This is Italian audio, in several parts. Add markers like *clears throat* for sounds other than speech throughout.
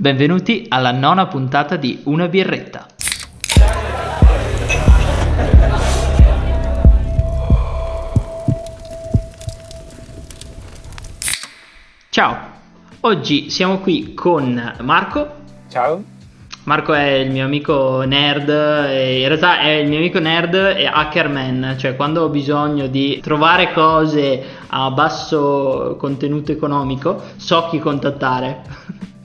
Benvenuti alla nona puntata di Una birretta. Ciao, oggi siamo qui con Marco. Ciao. Marco è il mio amico nerd, in realtà è il mio amico nerd e hackerman, cioè quando ho bisogno di trovare cose a basso contenuto economico so chi contattare. *laughs*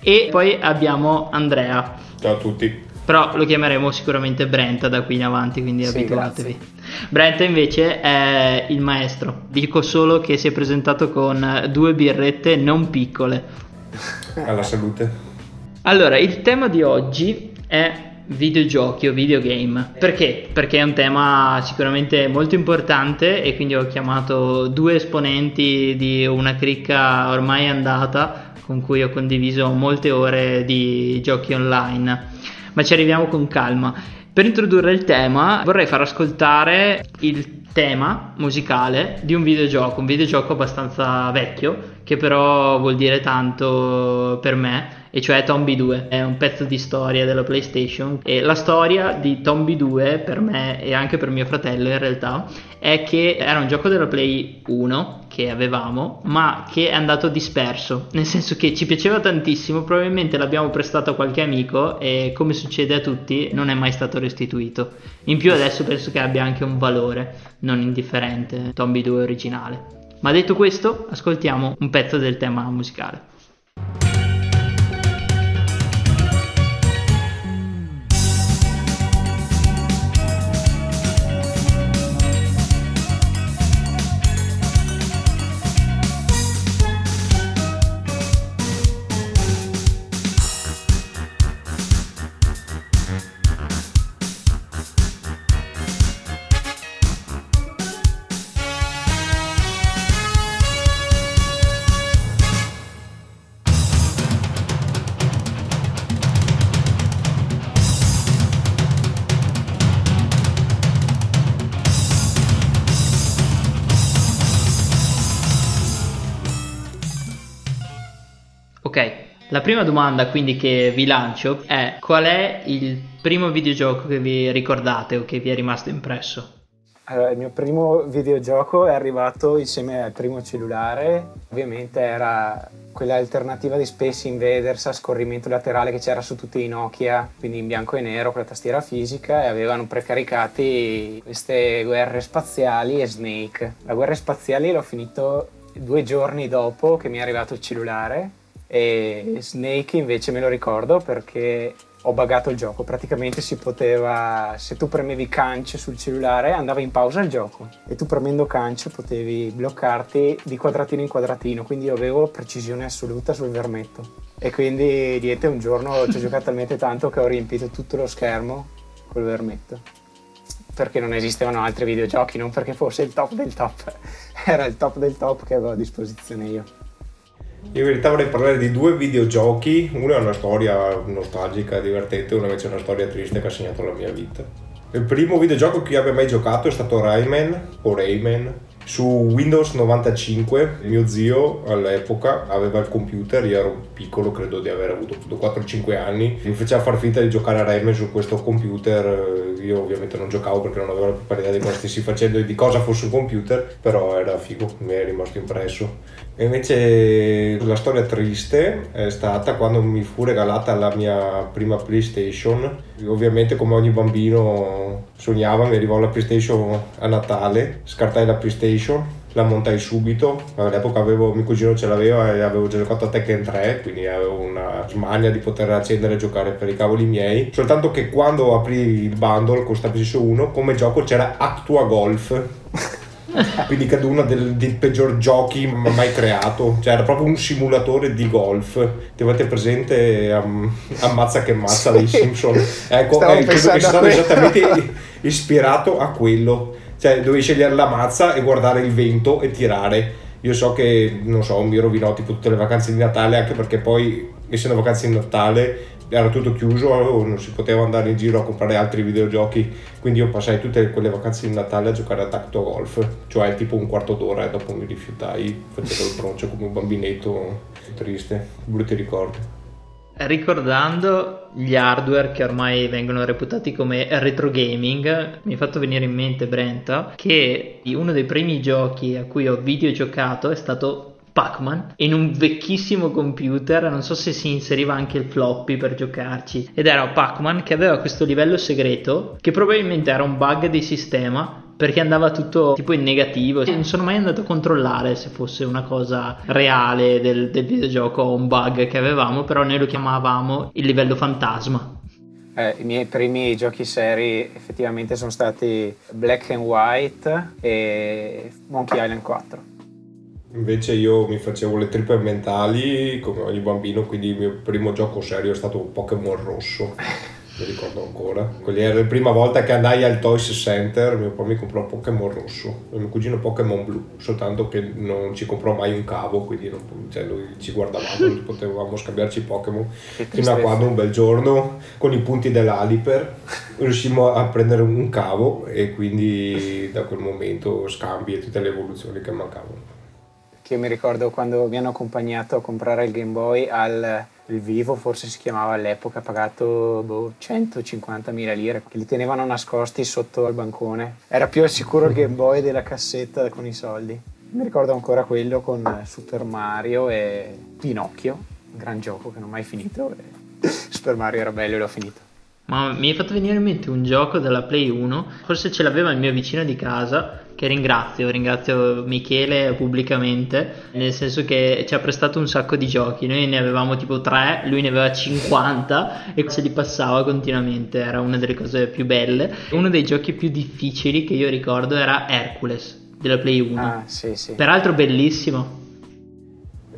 e poi abbiamo Andrea. Ciao a tutti. Però lo chiameremo sicuramente Brent da qui in avanti, quindi Sì, abituatevi. grazie. Brent invece è il maestro. Dico solo che si è presentato con due birrette non piccole. *laughs* Alla salute. Allora, il tema di oggi è videogiochi o videogame. Perché? Perché è un tema sicuramente molto importante e quindi ho chiamato due esponenti di una cricca ormai andata con cui ho condiviso molte ore di giochi online. Ma ci arriviamo con calma. Per introdurre il tema vorrei far ascoltare il tema musicale di un videogioco, un videogioco abbastanza vecchio che però vuol dire tanto per me e cioè Tombi 2 è un pezzo di storia della PlayStation e la storia di Tombi 2 per me e anche per mio fratello in realtà è che era un gioco della Play 1 che avevamo ma che è andato disperso. Nel senso che ci piaceva tantissimo probabilmente l'abbiamo prestato a qualche amico e come succede a tutti non è mai stato restituito. In più adesso penso che abbia anche un valore non indifferente Tombi 2 originale. Ma detto questo ascoltiamo un pezzo del tema musicale La prima domanda quindi che vi lancio è qual è il primo videogioco che vi ricordate o che vi è rimasto impresso? Allora, il mio primo videogioco è arrivato insieme al primo cellulare. Ovviamente era quella alternativa di Space Invaders a scorrimento laterale che c'era su tutti i Nokia, quindi in bianco e nero con la tastiera fisica e avevano precaricati queste guerre spaziali e Snake. La guerra spaziali l'ho finito due giorni dopo che mi è arrivato il cellulare e Snake invece me lo ricordo perché ho buggato il gioco. Praticamente si poteva, se tu premevi cancio sul cellulare andava in pausa il gioco e tu premendo cancio potevi bloccarti di quadratino in quadratino, quindi io avevo precisione assoluta sul vermetto. E quindi niente, un giorno ci ho giocato talmente tanto che ho riempito tutto lo schermo col vermetto. Perché non esistevano altri videogiochi, non perché fosse il top del top, *laughs* era il top del top che avevo a disposizione io. Io in verità vorrei parlare di due videogiochi. Uno è una storia nostalgica, divertente, uno invece è una storia triste che ha segnato la mia vita. Il primo videogioco che io abbia mai giocato è stato Rayman o Rayman su Windows 95. Mio zio all'epoca aveva il computer, io ero piccolo, credo di aver avuto 4-5 anni. Mi faceva far finta di giocare a Rayman su questo computer. Io ovviamente non giocavo perché non avevo la più idea di cosa stessi facendo e di cosa fosse un computer, però era figo, mi è rimasto impresso. E invece la storia triste è stata quando mi fu regalata la mia prima PlayStation. Ovviamente come ogni bambino sognava, mi arrivò la PlayStation a Natale, scartai la PlayStation, la montai subito. All'epoca avevo, mio cugino ce l'aveva e avevo già giocato a Tekken 3, quindi avevo una smania di poter accendere e giocare per i cavoli miei. Soltanto che quando aprì il bundle con sta PlayStation 1, come gioco c'era Actua Golf. *laughs* quindi credo uno del- dei peggior giochi mai creato. Cioè era proprio un simulatore di golf. Ti avete presente Am- ammazza che ammazza dei Simpson? Ecco eh, credo che sia stato esattamente ispirato a quello. Cioè dovevi scegliere la mazza e guardare il vento e tirare. Io so che non so mi rovinò tipo tutte le vacanze di Natale anche perché poi essendo vacanze di Natale era tutto chiuso, non si poteva andare in giro a comprare altri videogiochi, quindi io passai tutte quelle vacanze di Natale a giocare a Tacto Golf, cioè tipo un quarto d'ora e dopo mi rifiutai, facevo il broncio come un bambinetto triste, brutti ricordi. Ricordando gli hardware che ormai vengono reputati come retro gaming, mi è fatto venire in mente Brenta che uno dei primi giochi a cui ho videogiocato è stato Pac-Man in un vecchissimo computer, non so se si inseriva anche il floppy per giocarci, ed era Pac-Man che aveva questo livello segreto che probabilmente era un bug di sistema perché andava tutto tipo in negativo. Non sono mai andato a controllare se fosse una cosa reale del, del videogioco o un bug che avevamo, però noi lo chiamavamo il livello fantasma. Eh, I miei primi giochi seri effettivamente sono stati Black and White e Monkey Island 4. Invece io mi facevo le trippe mentali come ogni bambino, quindi il mio primo gioco serio è stato Pokémon Rosso. mi ricordo ancora. Quella era la prima volta che andai al Toys Center, mio papà mi comprò Pokémon rosso e mio cugino Pokémon blu, soltanto che non ci comprò mai un cavo, quindi non, cioè, ci guardavamo, potevamo scambiarci Pokémon. Fino a quando un bel giorno, con i punti dell'Aliper, riuscimmo a prendere un cavo e quindi da quel momento scambi e tutte le evoluzioni che mancavano. Che mi ricordo quando mi hanno accompagnato a comprare il Game Boy al vivo forse si chiamava all'epoca, pagato boh, 150.000 lire, che li tenevano nascosti sotto al bancone. Era più al sicuro il Game Boy della cassetta con i soldi. Mi ricordo ancora quello con Super Mario e Pinocchio, un gran gioco che non ho mai finito. *laughs* Super Mario era bello e l'ho finito. Ma mi hai fatto venire in mente un gioco della Play 1, forse ce l'aveva il mio vicino di casa, che ringrazio, ringrazio Michele pubblicamente, nel senso che ci ha prestato un sacco di giochi, noi ne avevamo tipo 3, lui ne aveva 50 e se li passava continuamente, era una delle cose più belle. Uno dei giochi più difficili che io ricordo era Hercules della Play 1. Ah, sì, sì. Peraltro bellissimo.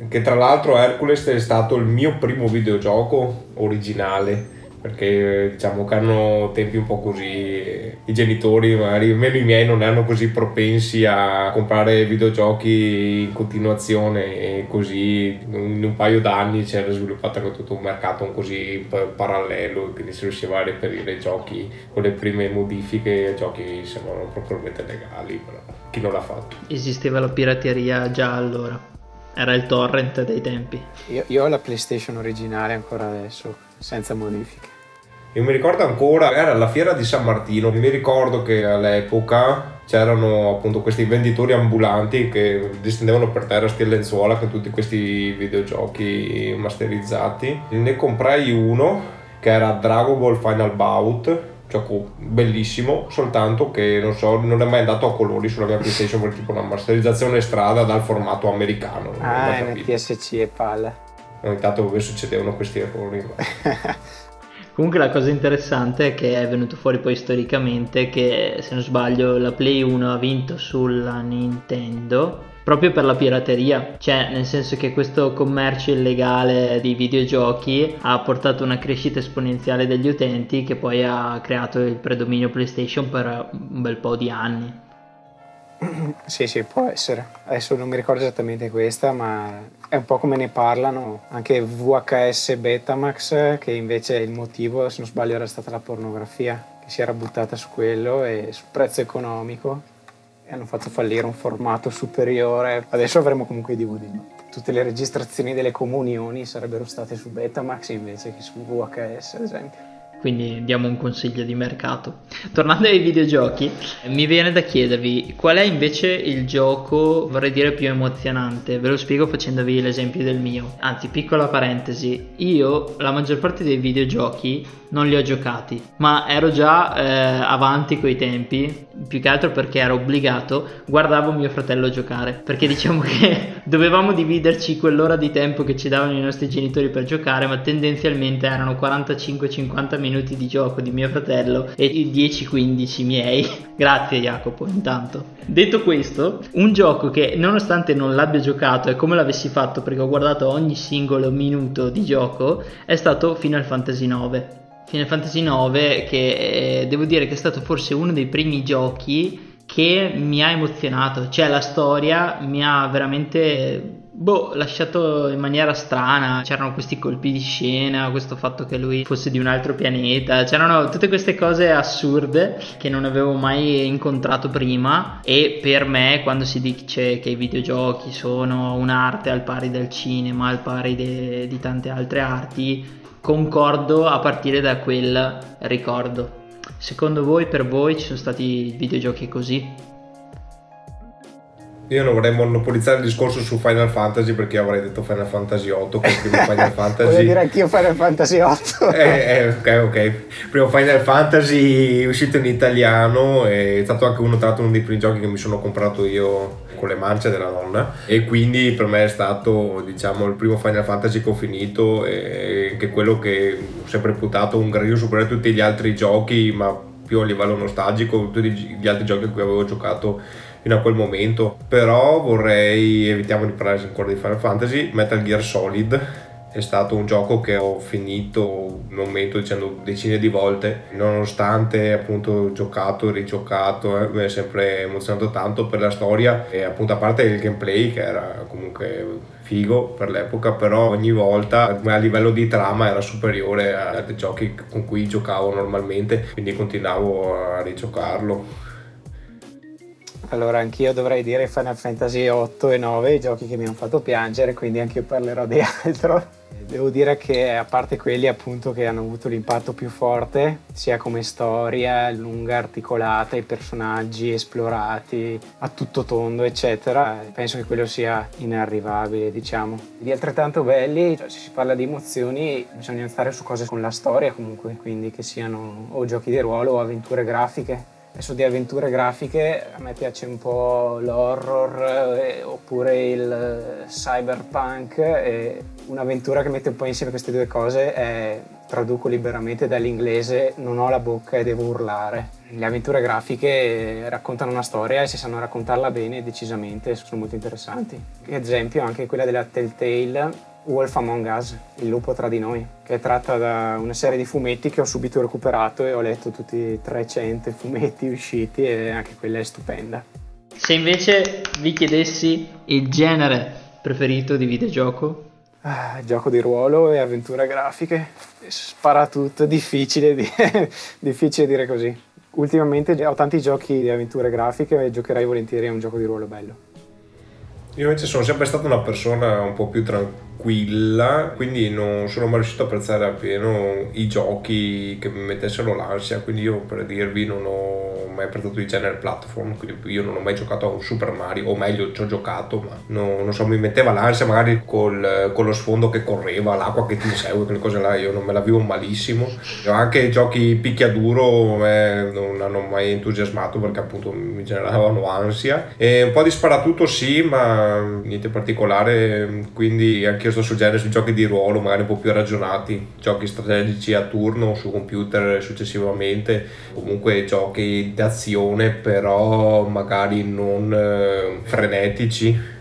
Che tra l'altro Hercules è stato il mio primo videogioco originale perché diciamo che hanno tempi un po' così i genitori magari almeno i miei non erano così propensi a comprare videogiochi in continuazione e così in un paio d'anni si era sviluppato anche tutto un mercato così parallelo quindi si riusciva a reperire giochi con le prime modifiche giochi sembrano propriamente legali però chi non l'ha fatto? Esisteva la pirateria già allora era il torrent dei tempi. Io, io ho la playstation originale ancora adesso senza modifiche io mi ricordo ancora, era la fiera di San Martino, mi ricordo che all'epoca c'erano appunto questi venditori ambulanti che distendevano per terra sti lenzuola con tutti questi videogiochi masterizzati. Ne comprai uno che era Dragon Ball Final Bout, gioco bellissimo, soltanto che non so, non è mai andato a colori sulla mia PlayStation per tipo una masterizzazione strada dal formato americano. Ah, NTSC e palla. Ogni tanto succedevano questi errori. *laughs* Comunque la cosa interessante è che è venuto fuori poi storicamente che se non sbaglio la Play 1 ha vinto sulla Nintendo proprio per la pirateria, cioè nel senso che questo commercio illegale di videogiochi ha portato una crescita esponenziale degli utenti che poi ha creato il predominio PlayStation per un bel po' di anni. *clears throat* Sì, sì, può essere. Adesso non mi ricordo esattamente questa, ma è un po' come ne parlano anche VHS Betamax, che invece il motivo, se non sbaglio, era stata la pornografia, che si era buttata su quello e sul prezzo economico e hanno fatto fallire un formato superiore. Adesso avremo comunque i DVD. Tutte le registrazioni delle comunioni sarebbero state su Betamax invece che su VHS, ad esempio quindi diamo un consiglio di mercato. Tornando ai videogiochi, mi viene da chiedervi qual è invece il gioco, vorrei dire, più emozionante. Ve lo spiego facendovi l'esempio del mio. Anzi, piccola parentesi, io la maggior parte dei videogiochi non li ho giocati, ma ero già eh, avanti coi tempi, più che altro perché ero obbligato, guardavo mio fratello giocare, perché diciamo che *laughs* dovevamo dividerci quell'ora di tempo che ci davano i nostri genitori per giocare, ma tendenzialmente erano 45-50 minuti di gioco di mio fratello e 10-15 miei. *laughs* Grazie Jacopo, intanto. Detto questo, un gioco che nonostante non l'abbia giocato e come l'avessi fatto perché ho guardato ogni singolo minuto di gioco, è stato Final Fantasy IX Final Fantasy IX che eh, devo dire che è stato forse uno dei primi giochi che mi ha emozionato, cioè la storia mi ha veramente boh, lasciato in maniera strana. C'erano questi colpi di scena, questo fatto che lui fosse di un altro pianeta. C'erano tutte queste cose assurde che non avevo mai incontrato prima. E per me, quando si dice che i videogiochi sono un'arte al pari del cinema, al pari de- di tante altre arti, concordo a partire da quel ricordo. Secondo voi, per voi, ci sono stati videogiochi così? Io non vorrei monopolizzare il discorso su Final Fantasy perché avrei detto Final Fantasy 8 che primo *laughs* Final Fantasy. Voglio dire anch'io Final Fantasy 8. eh, eh, ok, ok. Primo Final Fantasy uscito in italiano è stato anche uno, tra l'altro, uno dei primi giochi che mi sono comprato io con le mance della nonna e quindi per me è stato diciamo il primo Final Fantasy che ho finito e che quello che ho sempre reputato un gradino superiore a tutti gli altri giochi ma più a livello nostalgico tutti gli altri giochi a cui avevo giocato fino a quel momento. Però vorrei, evitiamo di parlare ancora di Final Fantasy, Metal Gear Solid è stato un gioco che ho finito, non mento dicendo decine di volte, nonostante appunto giocato e rigiocato, eh, mi è sempre emozionato tanto per la storia e appunto a parte il gameplay che era comunque figo per l'epoca, però ogni volta a livello di trama era superiore altri giochi con cui giocavo normalmente, quindi continuavo a rigiocarlo. Allora, anch'io dovrei dire Final Fantasy 8 e 9, i giochi che mi hanno fatto piangere, quindi anche io parlerò di *laughs* altro. Devo dire che a parte quelli appunto che hanno avuto l'impatto più forte, sia come storia lunga, articolata, i personaggi esplorati a tutto tondo, eccetera, penso che quello sia inarrivabile, diciamo. Di altrettanto belli, cioè, se si parla di emozioni, bisogna stare su cose con la storia comunque, quindi che siano o giochi di ruolo o avventure grafiche Adesso di avventure grafiche a me piace un po' l'horror eh, oppure il eh, cyberpunk e un'avventura che mette un po' insieme queste due cose è, traduco liberamente dall'inglese, non ho la bocca e devo urlare. Le avventure grafiche raccontano una storia e se sanno raccontarla bene decisamente sono molto interessanti. Ad esempio anche quella della Telltale Wolf Among Us, Il lupo tra di noi, che è tratta da una serie di fumetti che ho subito recuperato e ho letto tutti i 300 fumetti usciti e anche quella è stupenda. Se invece vi chiedessi il genere preferito di videogioco? Ah, gioco di ruolo e avventure grafiche, spara tutto, difficile, di... *laughs* difficile dire così. Ultimamente ho tanti giochi di avventure grafiche e giocherei volentieri a un gioco di ruolo bello. Io invece sono sempre stata una persona un po' più tranquilla quindi non sono mai riuscito a apprezzare appieno i giochi che mi mettessero l'ansia, quindi io per dirvi non ho mai apprezzato il genere platform, quindi io non ho mai giocato a un Super Mario, o meglio ci ho giocato, ma no, non so, mi metteva l'ansia magari col, con lo sfondo che correva, l'acqua che ti insegue, quelle cose là, io non me la vivo malissimo. Anche i giochi picchiaduro eh, non hanno mai entusiasmato perché appunto mi generavano ansia. E un po' di sparatutto sì, ma niente particolare, quindi anche io io sto genere sui giochi di ruolo, magari un po' più ragionati, giochi strategici a turno su computer successivamente, comunque giochi d'azione però magari non eh, frenetici.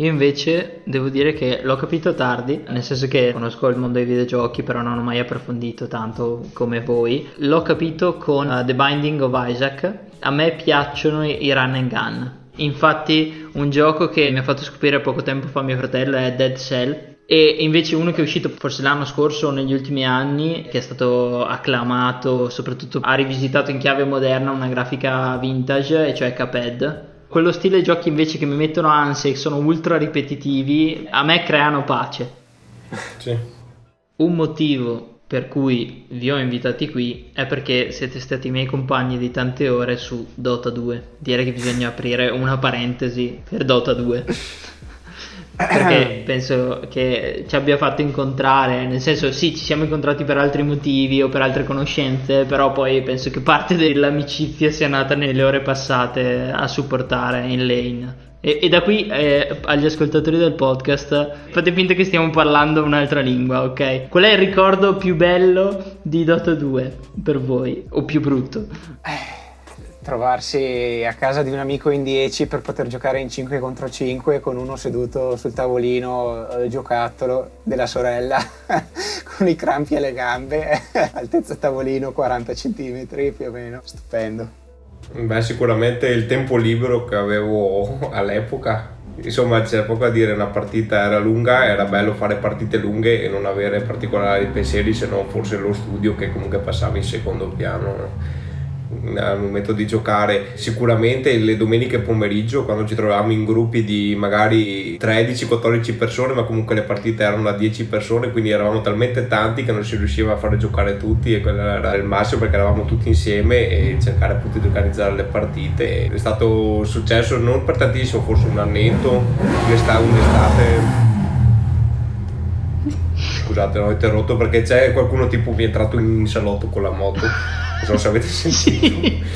Io invece devo dire che l'ho capito tardi, nel senso che conosco il mondo dei videogiochi, però non ho mai approfondito tanto come voi. L'ho capito con uh, The Binding of Isaac. A me piacciono i run and gun Infatti un gioco che mi ha fatto scoprire poco tempo fa mio fratello è Dead Cell e invece uno che è uscito forse l'anno scorso o negli ultimi anni che è stato acclamato soprattutto ha rivisitato in chiave moderna una grafica vintage e cioè Cuphead quello stile giochi invece che mi mettono ansia e sono ultra ripetitivi a me creano pace *laughs* sì. un motivo per cui vi ho invitati qui è perché siete stati i miei compagni di tante ore su Dota 2. Direi che bisogna aprire una parentesi per Dota 2. *laughs* perché *clears throat* penso che ci abbia fatto incontrare, nel senso sì, ci siamo incontrati per altri motivi o per altre conoscenze, però poi penso che parte dell'amicizia sia nata nelle ore passate a supportare in lane. E, e da qui eh, agli ascoltatori del podcast, fate finta che stiamo parlando un'altra lingua, ok? Qual è il ricordo più bello di Dota 2 per voi? O più brutto? Eh trovarsi a casa di un amico in 10 per poter giocare in 5 contro 5 con uno seduto sul tavolino eh, giocattolo della sorella *laughs* con i crampi alle gambe, *laughs* altezza tavolino 40 cm più o meno, stupendo. Beh, sicuramente il tempo libero che avevo *laughs* all'epoca Insomma, c'è poco a dire, una partita era lunga, era bello fare partite lunghe e non avere particolari pensieri se non forse lo studio che comunque passava in secondo piano al momento di giocare sicuramente le domeniche pomeriggio quando ci trovavamo in gruppi di magari 13-14 persone ma comunque le partite erano da 10 persone quindi eravamo talmente tanti che non si riusciva a fare giocare tutti e quello era il massimo perché eravamo tutti insieme e cercare appunto di organizzare le partite. È stato successo non per tantissimo forse un annetto un'estate, un'estate. Scusate l'ho interrotto perché c'è qualcuno tipo mi è entrato in salotto con la moto non so se avete sentito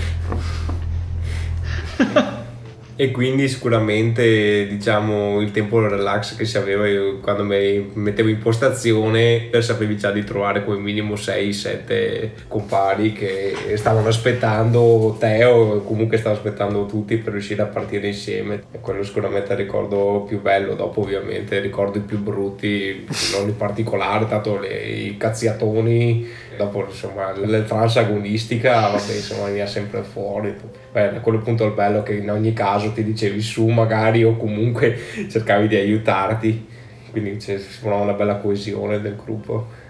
e quindi sicuramente diciamo il tempo relax che si aveva quando mi mettevo in postazione sapevi già di trovare come minimo 6-7 compari che stavano aspettando te o comunque stavano aspettando tutti per riuscire a partire insieme. E quello sicuramente è il ricordo più bello. Dopo ovviamente ricordo i più brutti non in particolare tanto le, i cazziatoni dopo insomma l'eltranza agonistica vabbè insomma veniva sempre fuori Beh, quello appunto il bello che in ogni caso ti dicevi su magari o comunque cercavi di aiutarti. Quindi formava una bella coesione del gruppo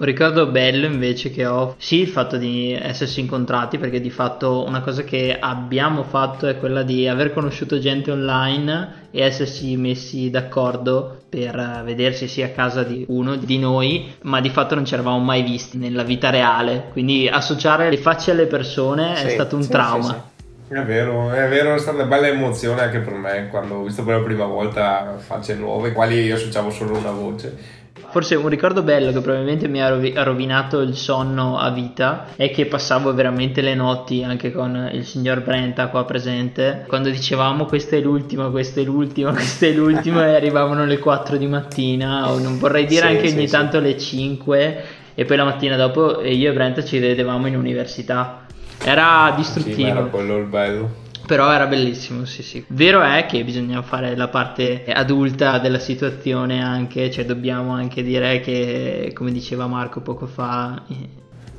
un ricordo bello invece che ho, sì il fatto di essersi incontrati perché di fatto una cosa che abbiamo fatto è quella di aver conosciuto gente online e essersi messi d'accordo per vedersi sia a casa di uno di noi, ma di fatto non ci eravamo mai visti nella vita reale, quindi associare le facce alle persone sì, è stato un sì, trauma. Sì, è vero, è vero, è stata una bella emozione anche per me quando ho visto per la prima volta facce nuove, quali io associavo solo una voce Forse un ricordo bello che probabilmente mi ha rovinato il sonno a vita è che passavo veramente le notti anche con il signor Brenta qua presente. Quando dicevamo questa è l'ultima, questa è l'ultima, *laughs* questa è l'ultima e arrivavano le 4 di mattina o non vorrei dire sì, anche sì, ogni sì. tanto le 5 e poi la mattina dopo io e Brenta ci vedevamo in università. Era distruttivo. Sì, era quello il bello. Però era bellissimo, sì, sì. Vero è che bisogna fare la parte adulta della situazione anche, cioè dobbiamo anche dire che, come diceva Marco poco fa, eh,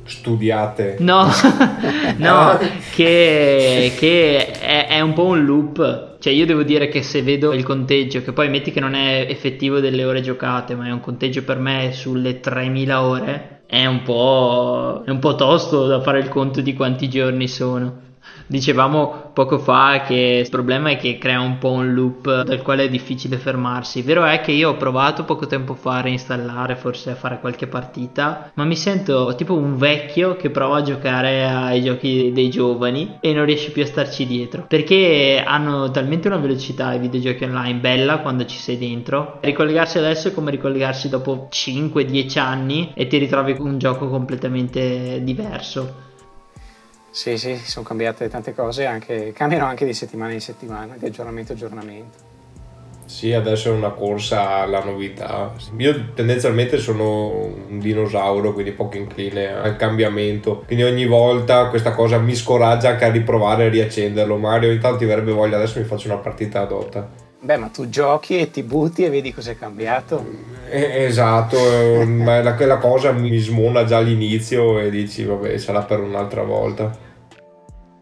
studiate. No, *laughs* no, che, che è, è, un po' un loop. Cioè io devo dire che se vedo il conteggio, che poi metti che non è effettivo delle ore giocate, ma è un conteggio per me sulle 3000 ore, è un po', è un po' tosto da fare il conto di quanti giorni sono. Dicevamo poco fa che il problema è che crea un po' un loop dal quale è difficile fermarsi. Vero è che io ho provato poco tempo fa a reinstallare, forse a fare qualche partita, ma mi sento tipo un vecchio che prova a giocare ai giochi dei giovani e non riesce più a starci dietro. Perché hanno talmente una velocità i videogiochi online bella quando ci sei dentro. Ricollegarsi adesso è come ricollegarsi dopo 5-10 anni e ti ritrovi un gioco completamente diverso. Sì, sì, sono cambiate tante cose, anche, cambiano anche di settimana in settimana, di aggiornamento a aggiornamento. Sì, adesso è una corsa alla novità. Io tendenzialmente sono un dinosauro, quindi poco incline al cambiamento. Quindi ogni volta questa cosa mi scoraggia anche a riprovare e riaccenderlo. Magari ogni tanto ti verrebbe voglia, adesso mi faccio una partita a Dota. Beh, ma tu giochi e ti butti e vedi cos'è cambiato. Eh, esatto, la, quella cosa mi smona già all'inizio e dici, vabbè, sarà per un'altra volta.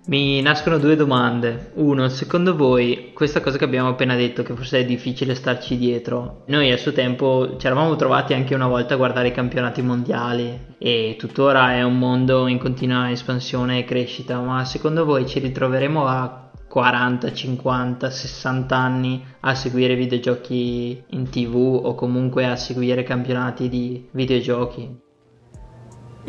Mi nascono due domande. Uno, secondo voi questa cosa che abbiamo appena detto, che forse è difficile starci dietro, noi a suo tempo ci eravamo trovati anche una volta a guardare i campionati mondiali e tuttora è un mondo in continua espansione e crescita, ma secondo voi ci ritroveremo a 40, 50, 60 anni a seguire videogiochi in tv o comunque a seguire campionati di videogiochi?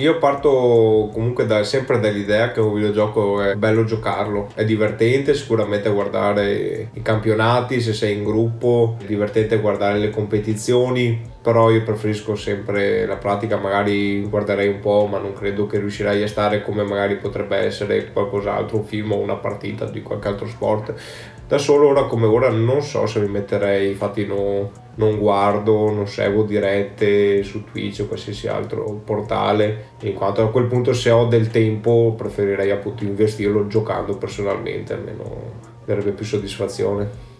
Io parto comunque da, sempre dall'idea che un videogioco è bello giocarlo, è divertente sicuramente guardare i campionati se sei in gruppo, è divertente guardare le competizioni, però io preferisco sempre la pratica, magari guarderei un po', ma non credo che riuscirei a stare come magari potrebbe essere qualcos'altro, un film o una partita di qualche altro sport. Da solo ora come ora non so se mi metterei, infatti no, non guardo, non seguo dirette su Twitch o qualsiasi altro portale, in quanto a quel punto se ho del tempo preferirei appunto investirlo giocando personalmente, almeno darebbe più soddisfazione.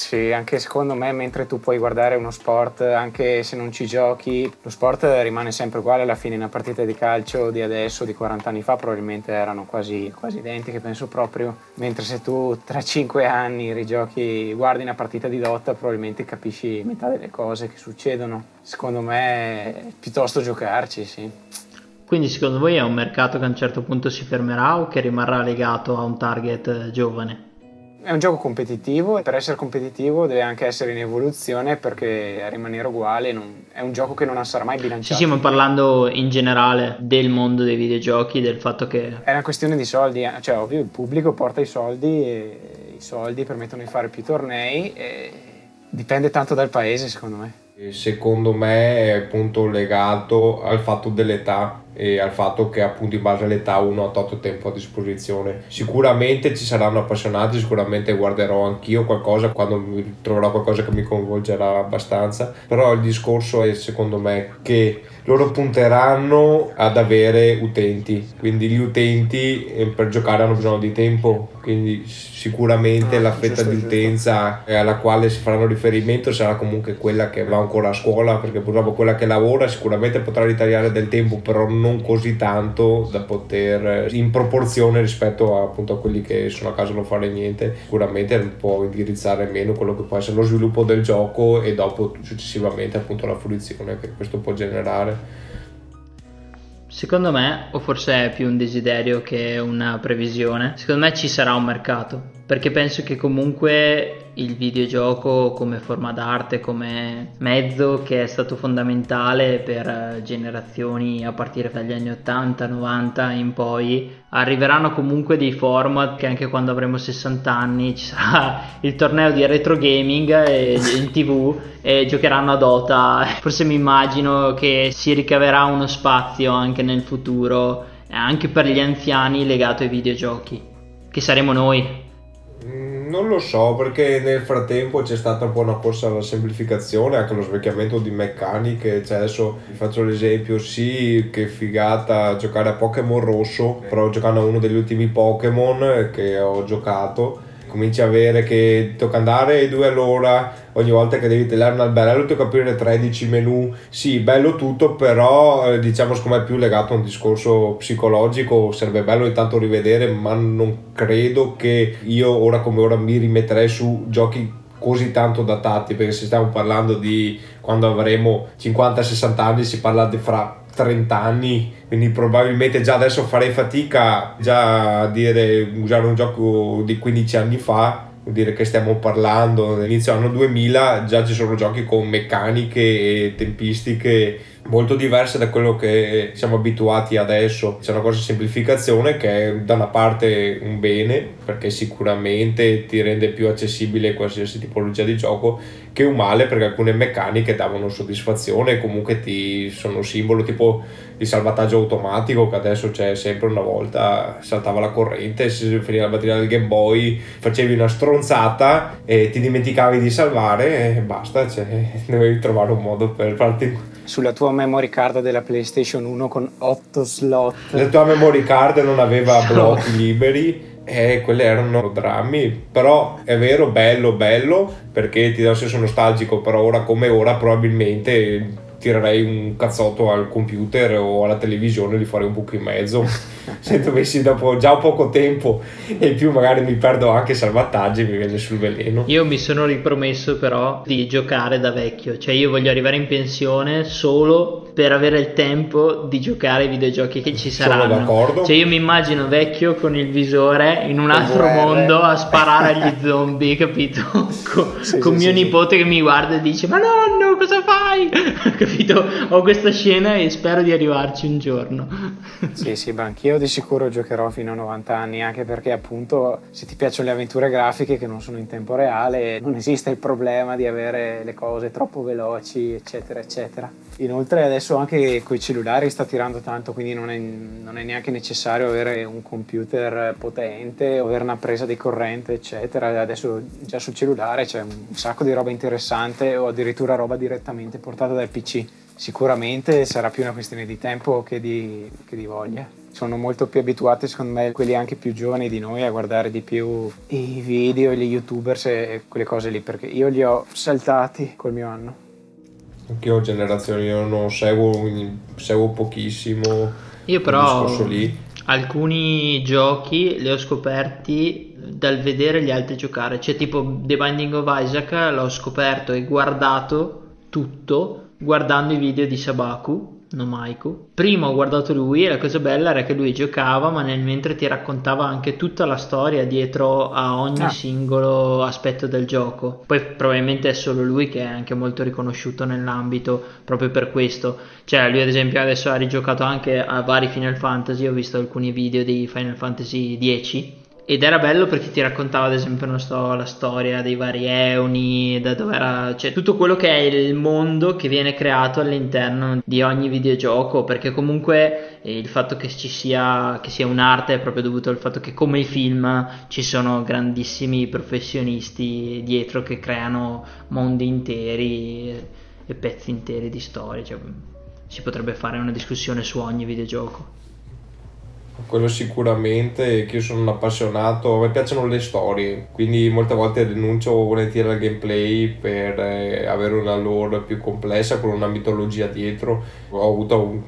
Sì, anche secondo me mentre tu puoi guardare uno sport, anche se non ci giochi, lo sport rimane sempre uguale alla fine. Una partita di calcio di adesso, di 40 anni fa, probabilmente erano quasi, quasi identiche, penso proprio. Mentre se tu tra 5 anni rigiochi, guardi una partita di lotta, probabilmente capisci metà delle cose che succedono. Secondo me è piuttosto giocarci, sì. Quindi secondo voi è un mercato che a un certo punto si fermerà o che rimarrà legato a un target giovane? È un gioco competitivo e per essere competitivo deve anche essere in evoluzione perché rimanere uguale non... è un gioco che non sarà mai bilanciato. Sì, sì, ma parlando in generale del mondo dei videogiochi, del fatto che... È una questione di soldi, eh. cioè ovvio il pubblico porta i soldi e i soldi permettono di fare più tornei e dipende tanto dal paese secondo me. Secondo me è appunto legato al fatto dell'età e al fatto che appunto in base all'età uno ha tot tempo a disposizione. Sicuramente ci saranno appassionati, sicuramente guarderò anch'io qualcosa quando troverò qualcosa che mi coinvolgerà abbastanza, però il discorso è secondo me che loro punteranno ad avere utenti, quindi gli utenti eh, per giocare hanno bisogno di tempo, quindi sicuramente ah, la fetta di utenza alla quale si faranno riferimento sarà comunque quella che va ancora a scuola, perché purtroppo quella che lavora sicuramente potrà ritagliare del tempo, però non così tanto da poter in proporzione rispetto a, appunto a quelli che sono a casa non fare niente, sicuramente può indirizzare meno quello che può essere lo sviluppo del gioco e dopo successivamente appunto la fruizione che questo può generare? Secondo me, o forse è più un desiderio che una previsione, secondo me ci sarà un mercato, perché penso che comunque il videogioco come forma d'arte, come mezzo che è stato fondamentale per eh, generazioni a partire dagli anni 80, 90 in poi, arriveranno comunque dei format che anche quando avremo 60 anni ci sarà *laughs* il torneo di retro gaming in tv e giocheranno a Dota. *laughs* Forse mi immagino che si ricaverà uno spazio anche nel futuro, anche per gli anziani legato ai videogiochi, che saremo noi. Non lo so perché nel frattempo c'è stata un po' una corsa alla semplificazione, anche lo svecchiamento di meccaniche, cioè adesso vi faccio l'esempio, sì che figata giocare a Pokémon rosso, però giocando a uno degli ultimi Pokémon che ho giocato cominci a avere che tocca andare due all'ora ogni volta che devi tagliare un alberello tocca aprire 13 menu. Sì bello tutto però eh, diciamo secondo me è più legato a un discorso psicologico. Sarebbe bello intanto rivedere ma non credo che io ora come ora mi rimetterei su giochi così tanto datati perché se stiamo parlando di quando avremo 50-60 anni si parla di fra 30 anni, quindi probabilmente già adesso farei fatica già a dire usare un gioco di 15 anni fa, vuol dire che stiamo parlando all'inizio anno 2000, già ci sono giochi con meccaniche e tempistiche molto diverse da quello che siamo abituati adesso. C'è una grossa semplificazione che è da una parte un bene, perché sicuramente ti rende più accessibile qualsiasi tipologia di gioco, che un male perché alcune meccaniche davano soddisfazione e comunque ti sono simbolo tipo il salvataggio automatico che adesso c'è sempre una volta saltava la corrente si finiva la batteria del Game Boy facevi una stronzata e ti dimenticavi di salvare e basta cioè, *laughs* dovevi trovare un modo per farti sulla tua memory card della PlayStation 1 con 8 slot. La tua memory card non aveva *laughs* blocchi liberi e quelle erano drammi, però è vero, bello, bello, perché ti dà un senso nostalgico, però ora come ora probabilmente tirerei un cazzotto al computer o alla televisione di fare un buco in mezzo. *laughs* Se dovessi dopo già poco tempo e in più magari mi perdo anche salvataggi mi viene sul veleno. Io mi sono ripromesso però di giocare da vecchio cioè io voglio arrivare in pensione solo per avere il tempo di giocare ai videogiochi che ci saranno. sono d'accordo. Cioè io mi immagino vecchio con il visore in un altro VR. mondo a sparare agli zombie capito? Con, *laughs* sì, con sì, mio sì, nipote che mi guarda e dice ma nonno cosa fai *laughs* capito? Ho questa scena e spero di arrivarci un giorno. sì, sì, ma anch'io di sicuro giocherò fino a 90 anni, anche perché appunto se ti piacciono le avventure grafiche che non sono in tempo reale, non esiste il problema di avere le cose troppo veloci, eccetera, eccetera. Inoltre adesso anche con i cellulari sta tirando tanto, quindi non è, non è neanche necessario avere un computer potente o avere una presa di corrente, eccetera. Adesso già sul cellulare c'è un sacco di roba interessante o addirittura roba direttamente portata dal PC sicuramente sarà più una questione di tempo che di, che di voglia. sono molto più abituati, secondo me, quelli anche più giovani di noi a guardare di più i video, gli youtubers e quelle cose lì, perché io li ho saltati col mio anno. Anche ho generazioni, io non seguo, seguo pochissimo. Io però alcuni giochi li ho scoperti dal vedere gli altri giocare, cioè tipo The Binding of Isaac l'ho scoperto e guardato tutto guardando i video di Sabaku Nomaiku. Prima ho guardato lui e la cosa bella era che lui giocava, ma nel mentre ti raccontava anche tutta la storia dietro a ogni ah. singolo aspetto del gioco. Poi probabilmente è solo lui che è anche molto riconosciuto nell'ambito proprio per questo. Cioè, lui ad esempio adesso ha rigiocato anche a vari Final Fantasy, ho visto alcuni video di Final Fantasy X ed era bello perché ti raccontava ad esempio non so, la storia dei vari Eoni, da dove era, cioè tutto quello che è il mondo che viene creato all'interno di ogni videogioco, perché comunque il fatto che ci sia, che sia un'arte è proprio dovuto al fatto che come i film ci sono grandissimi professionisti dietro che creano mondi interi e pezzi interi di storie, cioè, si potrebbe fare una discussione su ogni videogioco quello sicuramente, che io sono un appassionato, a me piacciono le storie, quindi molte volte rinuncio volentieri al gameplay per eh, avere una lore più complessa con una mitologia dietro. Ho avuto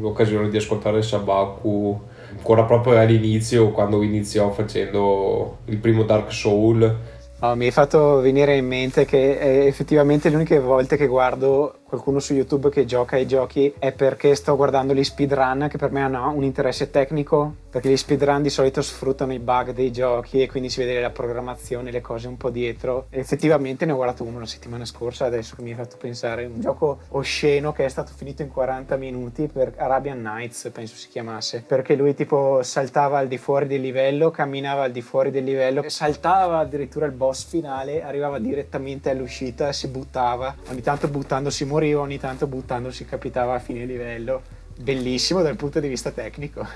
l'occasione di ascoltare Sabaku ancora proprio all'inizio, quando iniziò facendo il primo Dark Soul. Oh, mi hai fatto venire in mente che eh, effettivamente le uniche volte che guardo qualcuno su YouTube che gioca ai giochi è perché sto guardando gli speedrun che per me hanno un interesse tecnico perché gli speedrun di solito sfruttano i bug dei giochi e quindi si vede la programmazione, le cose un po' dietro. E effettivamente ne ho guardato uno la settimana scorsa adesso che mi hai fatto pensare un gioco osceno che è stato finito in 40 minuti per Arabian Nights penso si chiamasse perché lui tipo saltava al di fuori del livello, camminava al di fuori del livello, saltava addirittura il boss finale, arrivava direttamente all'uscita, si buttava, ogni tanto buttandosi moriva ogni tanto buttandosi capitava a fine livello. Bellissimo dal punto di vista tecnico.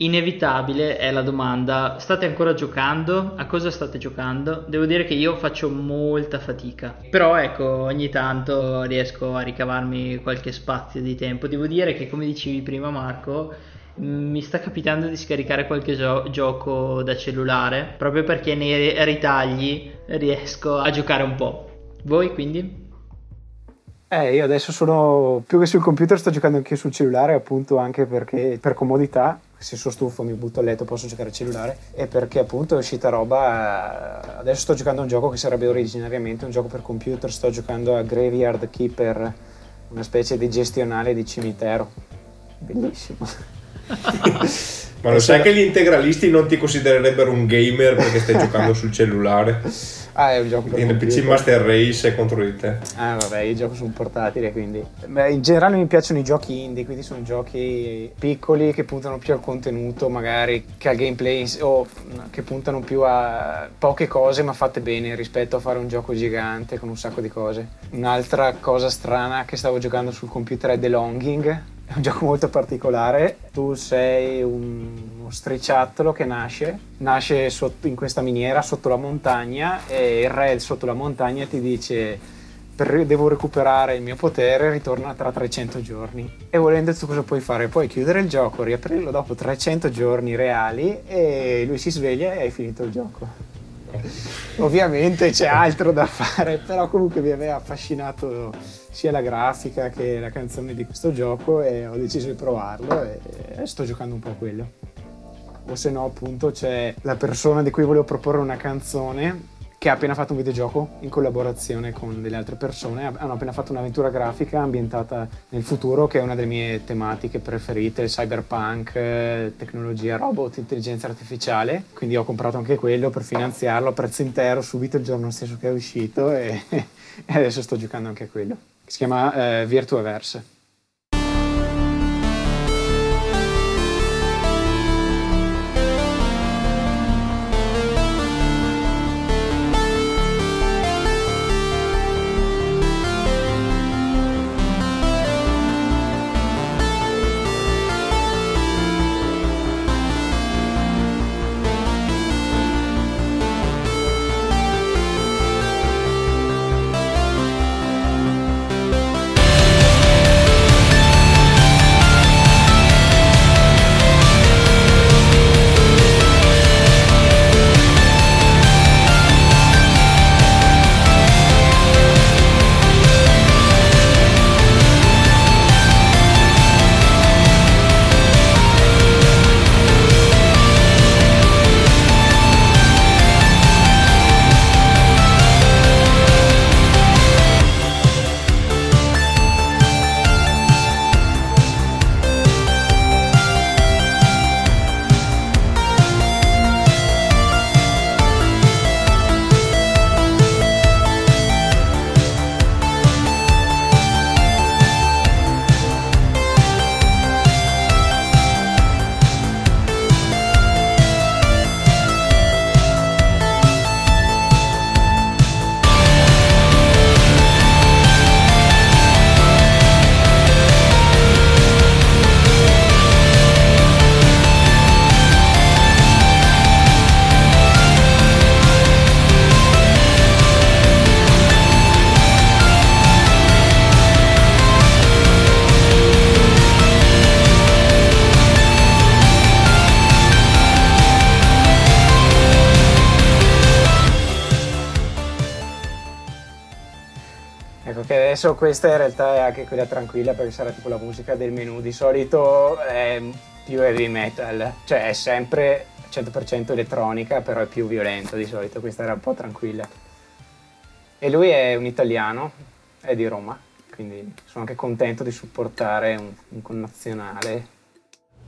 Inevitabile è la domanda, state ancora giocando? A cosa state giocando? Devo dire che io faccio molta fatica, però ecco ogni tanto riesco a ricavarmi qualche spazio di tempo. Devo dire che come dicevi prima Marco, mi sta capitando di scaricare qualche gio- gioco da cellulare, proprio perché nei ritagli riesco a giocare un po'. Voi quindi? Eh, io adesso sono più che sul computer, sto giocando anche sul cellulare, appunto anche perché per comodità, se sono stufo mi butto a letto, posso giocare al cellulare e perché appunto è uscita roba. Eh, adesso sto giocando a un gioco che sarebbe originariamente un gioco per computer, sto giocando a Graveyard Keeper, una specie di gestionale di cimitero. Bellissimo. Ma lo sai che gli integralisti non ti considererebbero un gamer perché stai giocando sul cellulare? Ah, è un gioco per Il PC Master Race contro di te. Ah, vabbè, io gioco su un portatile, quindi. Beh, in generale mi piacciono i giochi indie, quindi sono giochi piccoli che puntano più al contenuto, magari che al gameplay, o che puntano più a poche cose ma fatte bene rispetto a fare un gioco gigante con un sacco di cose. Un'altra cosa strana che stavo giocando sul computer è The Longing è un gioco molto particolare. Tu sei un, uno striciattolo che nasce, nasce sotto, in questa miniera sotto la montagna e il re sotto la montagna ti dice devo recuperare il mio potere, ritorna tra 300 giorni. E volendo tu cosa puoi fare? Puoi chiudere il gioco, riaprirlo dopo 300 giorni reali e lui si sveglia e hai finito il gioco. Ovviamente c'è altro da fare, però comunque mi aveva affascinato sia la grafica che la canzone di questo gioco e ho deciso di provarlo e sto giocando un po' a quello. O se no, appunto, c'è la persona di cui volevo proporre una canzone che ha appena fatto un videogioco in collaborazione con delle altre persone. Hanno appena fatto un'avventura grafica ambientata nel futuro, che è una delle mie tematiche preferite, cyberpunk, tecnologia, robot, intelligenza artificiale. Quindi ho comprato anche quello per finanziarlo a prezzo intero subito il giorno stesso che è uscito e, *laughs* e adesso sto giocando anche a quello. Si chiama eh, Virtuaverse. Adesso questa in realtà è anche quella tranquilla perché sarà tipo la musica del menu. Di solito è più heavy metal, cioè è sempre 100% elettronica, però è più violento di solito. Questa era un po' tranquilla. E lui è un italiano, è di Roma, quindi sono anche contento di supportare un, un connazionale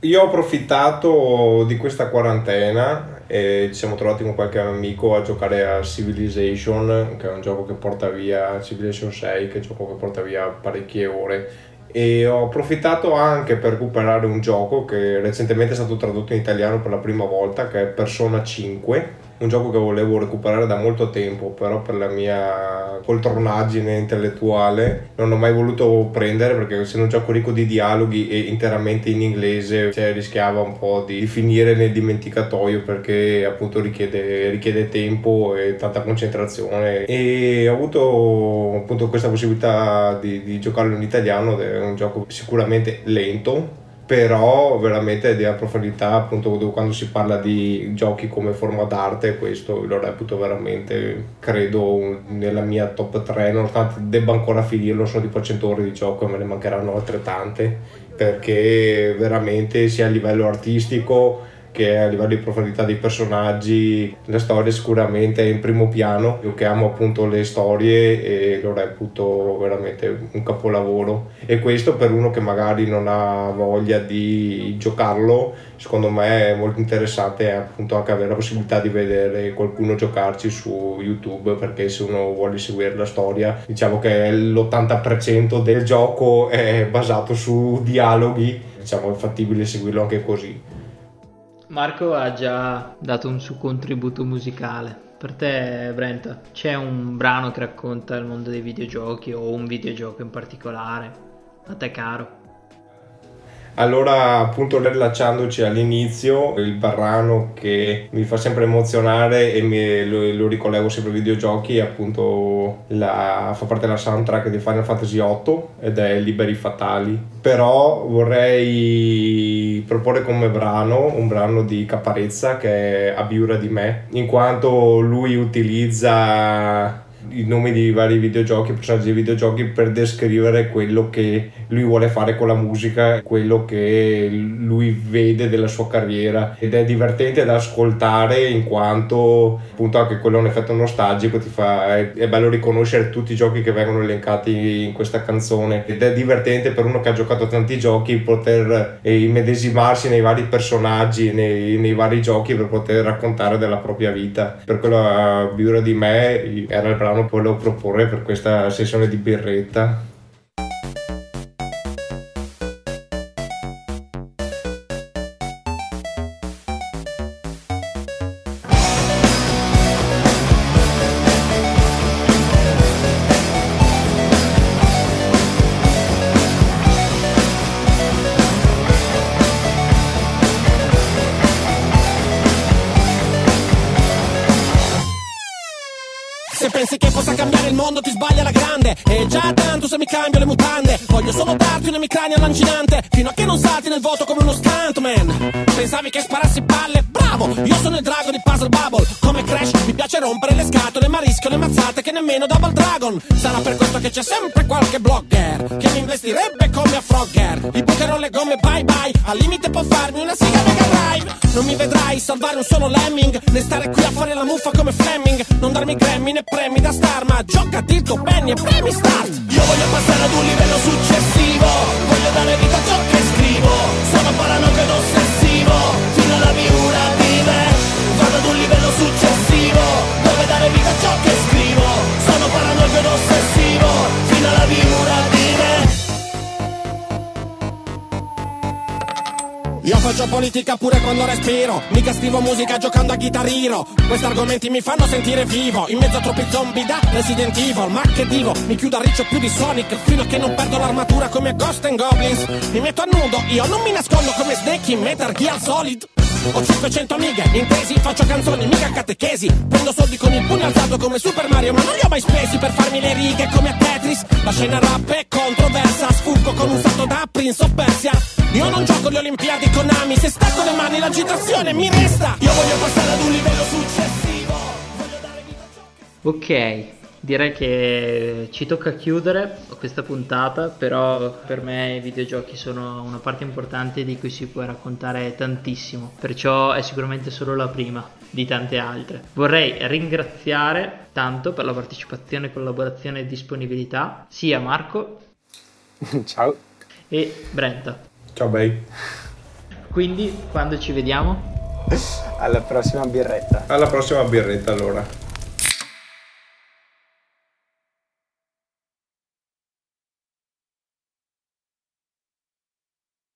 io ho approfittato di questa quarantena e ci siamo trovati con qualche amico a giocare a Civilization, che è un gioco che porta via Civilization 6, che è un gioco che porta via parecchie ore. E ho approfittato anche per recuperare un gioco che recentemente è stato tradotto in italiano per la prima volta, che è Persona 5 un gioco che volevo recuperare da molto tempo, però per la mia poltronaggine intellettuale non ho mai voluto prendere perché essendo un gioco ricco di dialoghi e interamente in inglese cioè, rischiava un po' di finire nel dimenticatoio perché appunto richiede, richiede tempo e tanta concentrazione. E ho avuto appunto questa possibilità di, di giocarlo in italiano ed è un gioco sicuramente lento però veramente di profondità appunto quando si parla di giochi come forma d'arte questo lo reputo veramente credo nella mia top 3 nonostante debba ancora finirlo sono tipo 100 ore di gioco e me ne mancheranno altrettante perché veramente sia a livello artistico che a livello di profondità dei personaggi la storia sicuramente è in primo piano. Io che amo appunto le storie e lo reputo veramente un capolavoro. E questo per uno che magari non ha voglia di giocarlo secondo me è molto interessante appunto anche avere la possibilità di vedere qualcuno giocarci su youtube perché se uno vuole seguire la storia diciamo che l'80% del gioco è basato su dialoghi diciamo è fattibile seguirlo anche così Marco ha già dato un suo contributo musicale. Per te, Brenta, c'è un brano che racconta il mondo dei videogiochi o un videogioco in particolare? A te caro? Allora, appunto, rilacciandoci all'inizio, il brano che mi fa sempre emozionare e mi, lo, lo, ricollego sempre ai videogiochi è appunto la, fa parte della soundtrack di Final Fantasy VIII ed è Liberi Fatali. Però vorrei proporre come brano un brano di Caparezza che è Abiura di me, in quanto lui utilizza i nomi di vari videogiochi, personaggi di videogiochi per descrivere quello che lui vuole fare con la musica, quello che lui vede della sua carriera ed è divertente da ascoltare in quanto appunto anche quello è un effetto nostalgico, ti fa, è, è bello riconoscere tutti i giochi che vengono elencati in questa canzone ed è divertente per uno che ha giocato tanti giochi poter eh, immedesimarsi nei vari personaggi, nei, nei, vari giochi per poter raccontare della propria vita. Per quello a Biura di me era il brano che volevo proporre per questa sessione di birretta mondo ti sbaglia la grande. E già tanto se mi cambio le mutande Voglio solo darti un'emicrania lancinante. Fino a che non salti nel voto come uno stuntman. Pensavi che sparassi palle? Bravo! Io sono il drago di Puzzle Bubble. Come Crash mi piace rompere le scatole Ma rischio le mazzate che nemmeno Double Dragon. Sarà per questo che c'è sempre qualche blogger Che mi investirebbe come a Frogger. Gli bucherò le gomme bye bye Al limite può farmi una siga Mega Drive. Non mi vedrai salvare un solo lemming Né stare qui a fare la muffa come Fleming. Non darmi Grammy né premi da star Ma gioca Tirto, Penny e premi start. Io voglio passare ad un livello successivo. Voglio dare vita a ciò che scrivo. Sono paranoico ossessivo. Fino alla miura di me Vado ad un livello successivo Dove dare vita a ciò che scrivo. Sono paranoico ossessivo. Fino alla miura di me Io faccio politica pure quando respiro. Mica scrivo musica giocando a chitarrino. Questi argomenti mi fanno sentire vivo. In mezzo a troppi zombie da Resident Evil. Ma che divo, mi chiudo a riccio più di Sonic Fino a che non perdo l'armatura come Ghost and Goblins. Mi metto a nudo, io non mi nascondo come Snake in Metal Gear Solid ho 500 amiche, intesi, faccio canzoni, mica catechesi. Prendo soldi con il pugno alzato come Super Mario Ma non li ho mai spesi per farmi le righe come a Tetris. La scena rap è controversa Sfuggo con un salto da Prince of Persia. Io non gioco le Olimpiadi con Ami Se stacco le mani l'agitazione mi resta. Io voglio passare ad un livello successivo. Ok, direi che ci tocca chiudere questa puntata, però per me i videogiochi sono una parte importante di cui si può raccontare tantissimo, perciò è sicuramente solo la prima di tante altre. Vorrei ringraziare tanto per la partecipazione, collaborazione e disponibilità sia Marco *laughs* Ciao. e Brenta. Ciao bei. Quindi quando ci vediamo? Alla prossima birretta. Alla prossima birretta allora.